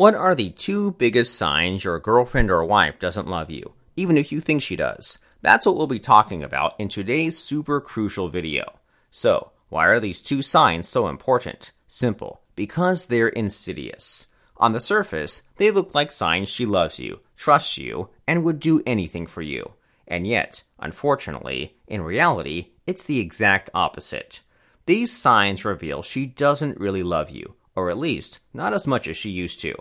What are the two biggest signs your girlfriend or wife doesn't love you, even if you think she does? That's what we'll be talking about in today's super crucial video. So, why are these two signs so important? Simple. Because they're insidious. On the surface, they look like signs she loves you, trusts you, and would do anything for you. And yet, unfortunately, in reality, it's the exact opposite. These signs reveal she doesn't really love you, or at least, not as much as she used to.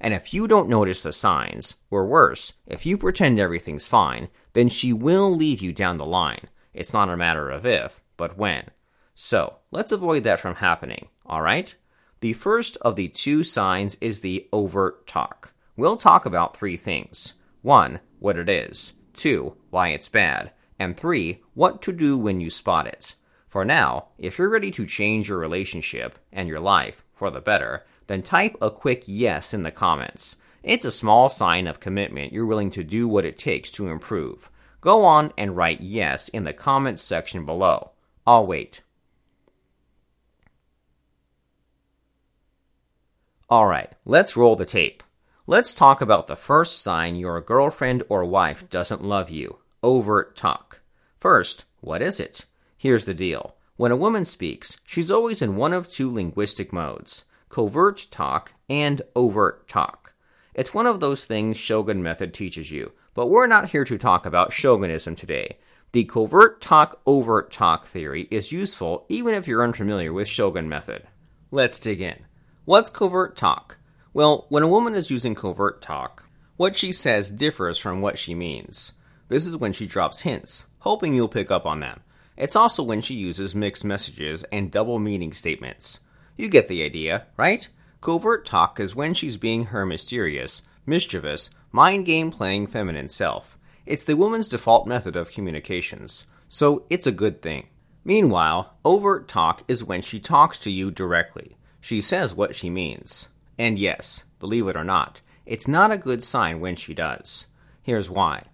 And if you don't notice the signs, or worse, if you pretend everything's fine, then she will leave you down the line. It's not a matter of if, but when. So, let's avoid that from happening, alright? The first of the two signs is the overt talk. We'll talk about three things. One, what it is. Two, why it's bad. And three, what to do when you spot it. For now, if you're ready to change your relationship and your life for the better, then type a quick yes in the comments. It's a small sign of commitment you're willing to do what it takes to improve. Go on and write yes in the comments section below. I'll wait. Alright, let's roll the tape. Let's talk about the first sign your girlfriend or wife doesn't love you overt talk. First, what is it? Here's the deal. When a woman speaks, she's always in one of two linguistic modes covert talk, and overt talk. It's one of those things Shogun Method teaches you, but we're not here to talk about shogunism today. The covert talk overt talk theory is useful even if you're unfamiliar with Shogun Method. Let's dig in. What's covert talk? Well, when a woman is using covert talk, what she says differs from what she means. This is when she drops hints, hoping you'll pick up on them. It's also when she uses mixed messages and double meaning statements. You get the idea, right? Covert talk is when she's being her mysterious, mischievous, mind game playing feminine self. It's the woman's default method of communications, so it's a good thing. Meanwhile, overt talk is when she talks to you directly. She says what she means. And yes, believe it or not, it's not a good sign when she does. Here's why.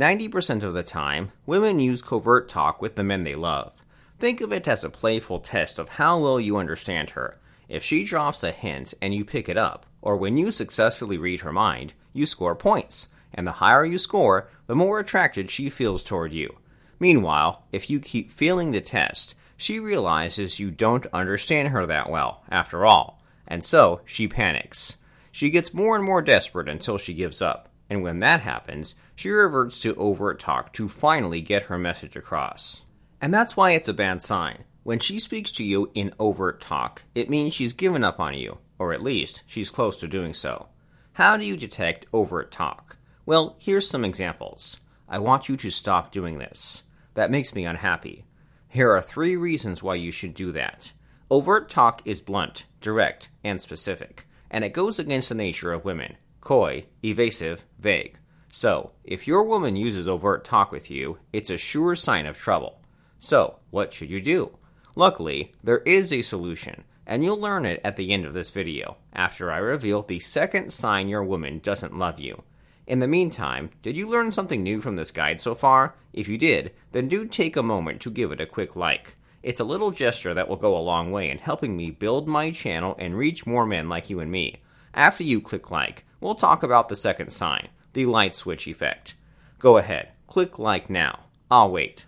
90% of the time, women use covert talk with the men they love. Think of it as a playful test of how well you understand her. If she drops a hint and you pick it up, or when you successfully read her mind, you score points, and the higher you score, the more attracted she feels toward you. Meanwhile, if you keep failing the test, she realizes you don't understand her that well, after all, and so she panics. She gets more and more desperate until she gives up, and when that happens, she reverts to overt talk to finally get her message across. And that's why it's a bad sign. When she speaks to you in overt talk, it means she's given up on you, or at least she's close to doing so. How do you detect overt talk? Well, here's some examples. I want you to stop doing this. That makes me unhappy. Here are three reasons why you should do that. Overt talk is blunt, direct, and specific, and it goes against the nature of women coy, evasive, vague. So, if your woman uses overt talk with you, it's a sure sign of trouble. So, what should you do? Luckily, there is a solution, and you'll learn it at the end of this video, after I reveal the second sign your woman doesn't love you. In the meantime, did you learn something new from this guide so far? If you did, then do take a moment to give it a quick like. It's a little gesture that will go a long way in helping me build my channel and reach more men like you and me. After you click like, we'll talk about the second sign, the light switch effect. Go ahead, click like now. I'll wait.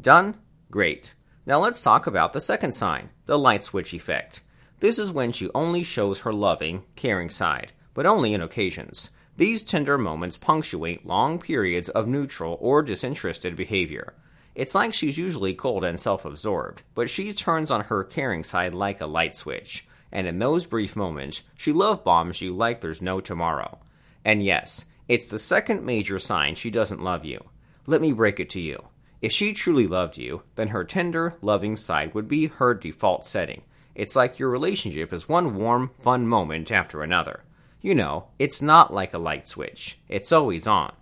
Done? Great. Now let's talk about the second sign, the light switch effect. This is when she only shows her loving, caring side, but only in occasions. These tender moments punctuate long periods of neutral or disinterested behavior. It's like she's usually cold and self absorbed, but she turns on her caring side like a light switch, and in those brief moments, she love bombs you like there's no tomorrow. And yes, it's the second major sign she doesn't love you. Let me break it to you. If she truly loved you, then her tender, loving side would be her default setting. It's like your relationship is one warm, fun moment after another. You know, it's not like a light switch, it's always on.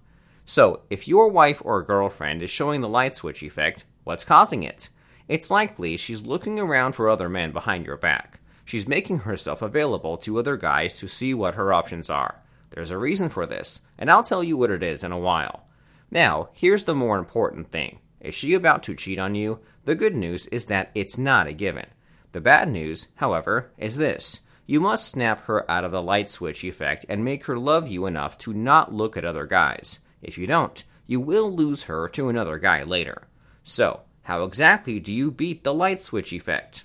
So, if your wife or girlfriend is showing the light switch effect, what's causing it? It's likely she's looking around for other men behind your back. She's making herself available to other guys to see what her options are. There's a reason for this, and I'll tell you what it is in a while. Now, here's the more important thing is she about to cheat on you? The good news is that it's not a given. The bad news, however, is this. You must snap her out of the light switch effect and make her love you enough to not look at other guys. If you don't, you will lose her to another guy later. So, how exactly do you beat the light switch effect?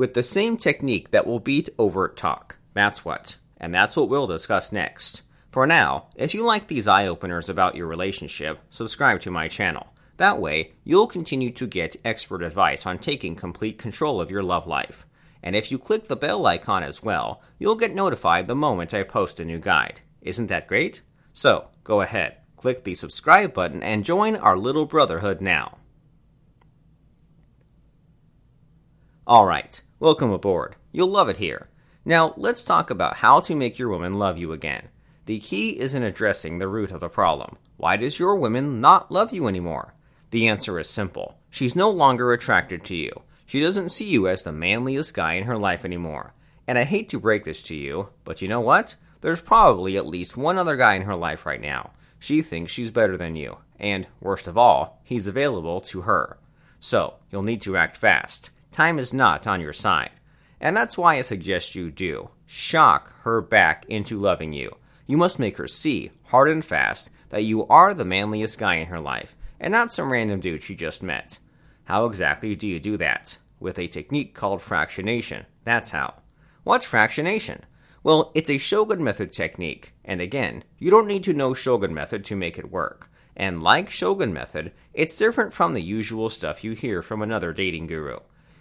With the same technique that will beat overt talk. That's what. And that's what we'll discuss next. For now, if you like these eye openers about your relationship, subscribe to my channel. That way, you'll continue to get expert advice on taking complete control of your love life. And if you click the bell icon as well, you'll get notified the moment I post a new guide. Isn't that great? So, go ahead, click the subscribe button and join our little brotherhood now. Alright, welcome aboard. You'll love it here. Now, let's talk about how to make your woman love you again. The key is in addressing the root of the problem. Why does your woman not love you anymore? The answer is simple. She's no longer attracted to you. She doesn't see you as the manliest guy in her life anymore. And I hate to break this to you, but you know what? There's probably at least one other guy in her life right now. She thinks she's better than you, and, worst of all, he's available to her. So, you'll need to act fast. Time is not on your side. And that's why I suggest you do. Shock her back into loving you. You must make her see, hard and fast, that you are the manliest guy in her life, and not some random dude she just met. How exactly do you do that? With a technique called fractionation. That's how. What's fractionation? Well, it's a Shogun method technique, and again, you don't need to know Shogun method to make it work. And like Shogun method, it's different from the usual stuff you hear from another dating guru.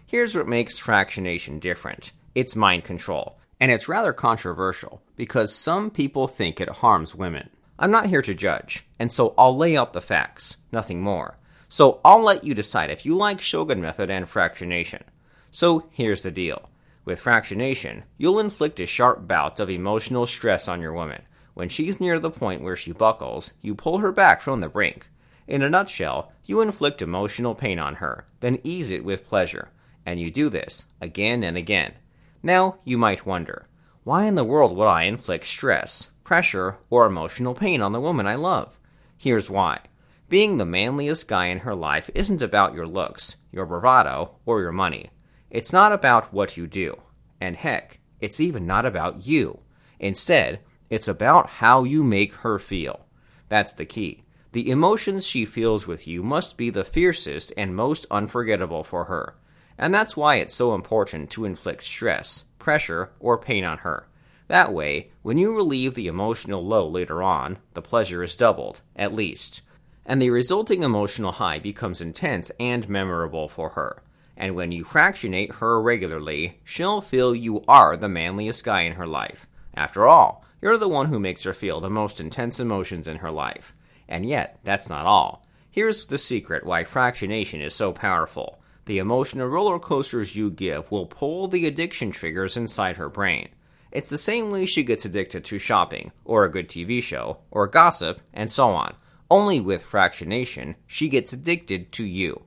Here's what makes fractionation different it's mind control, and it's rather controversial because some people think it harms women. I'm not here to judge, and so I'll lay out the facts, nothing more. So I'll let you decide if you like Shogun method and fractionation. So here's the deal. With fractionation, you'll inflict a sharp bout of emotional stress on your woman. When she's near the point where she buckles, you pull her back from the brink. In a nutshell, you inflict emotional pain on her, then ease it with pleasure. And you do this again and again. Now, you might wonder, why in the world would I inflict stress, pressure, or emotional pain on the woman I love? Here's why. Being the manliest guy in her life isn't about your looks, your bravado, or your money. It's not about what you do. And heck, it's even not about you. Instead, it's about how you make her feel. That's the key. The emotions she feels with you must be the fiercest and most unforgettable for her. And that's why it's so important to inflict stress, pressure, or pain on her. That way, when you relieve the emotional low later on, the pleasure is doubled, at least and the resulting emotional high becomes intense and memorable for her. And when you fractionate her regularly, she'll feel you are the manliest guy in her life. After all, you're the one who makes her feel the most intense emotions in her life. And yet, that's not all. Here's the secret why fractionation is so powerful. The emotional roller coasters you give will pull the addiction triggers inside her brain. It's the same way she gets addicted to shopping, or a good TV show, or gossip, and so on. Only with fractionation, she gets addicted to you.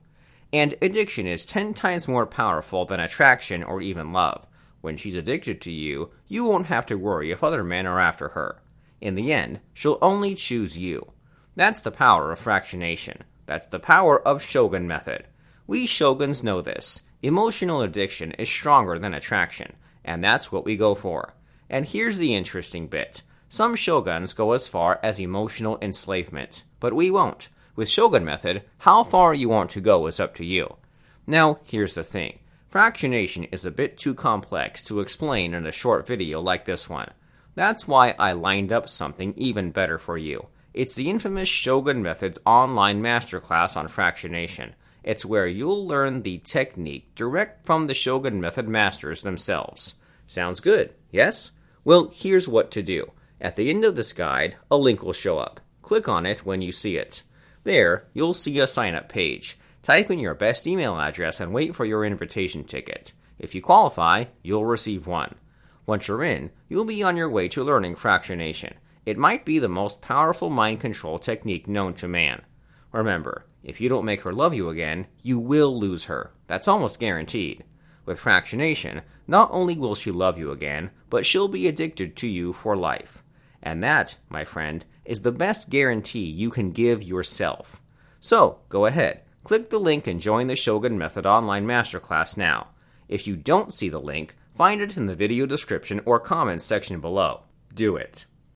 And addiction is 10 times more powerful than attraction or even love. When she's addicted to you, you won't have to worry if other men are after her. In the end, she'll only choose you. That's the power of fractionation. That's the power of Shogun method. We shoguns know this. Emotional addiction is stronger than attraction, and that's what we go for. And here's the interesting bit. Some shoguns go as far as emotional enslavement, but we won't. With Shogun method, how far you want to go is up to you. Now, here's the thing. Fractionation is a bit too complex to explain in a short video like this one. That's why I lined up something even better for you. It's the infamous Shogun Method's online masterclass on fractionation. It's where you'll learn the technique direct from the Shogun Method masters themselves. Sounds good, yes? Well, here's what to do. At the end of this guide, a link will show up. Click on it when you see it. There, you'll see a sign up page. Type in your best email address and wait for your invitation ticket. If you qualify, you'll receive one. Once you're in, you'll be on your way to learning fractionation. It might be the most powerful mind control technique known to man. Remember, if you don't make her love you again, you will lose her. That's almost guaranteed. With fractionation, not only will she love you again, but she'll be addicted to you for life. And that, my friend, is the best guarantee you can give yourself. So, go ahead, click the link and join the Shogun Method online masterclass now. If you don't see the link, find it in the video description or comments section below. Do it.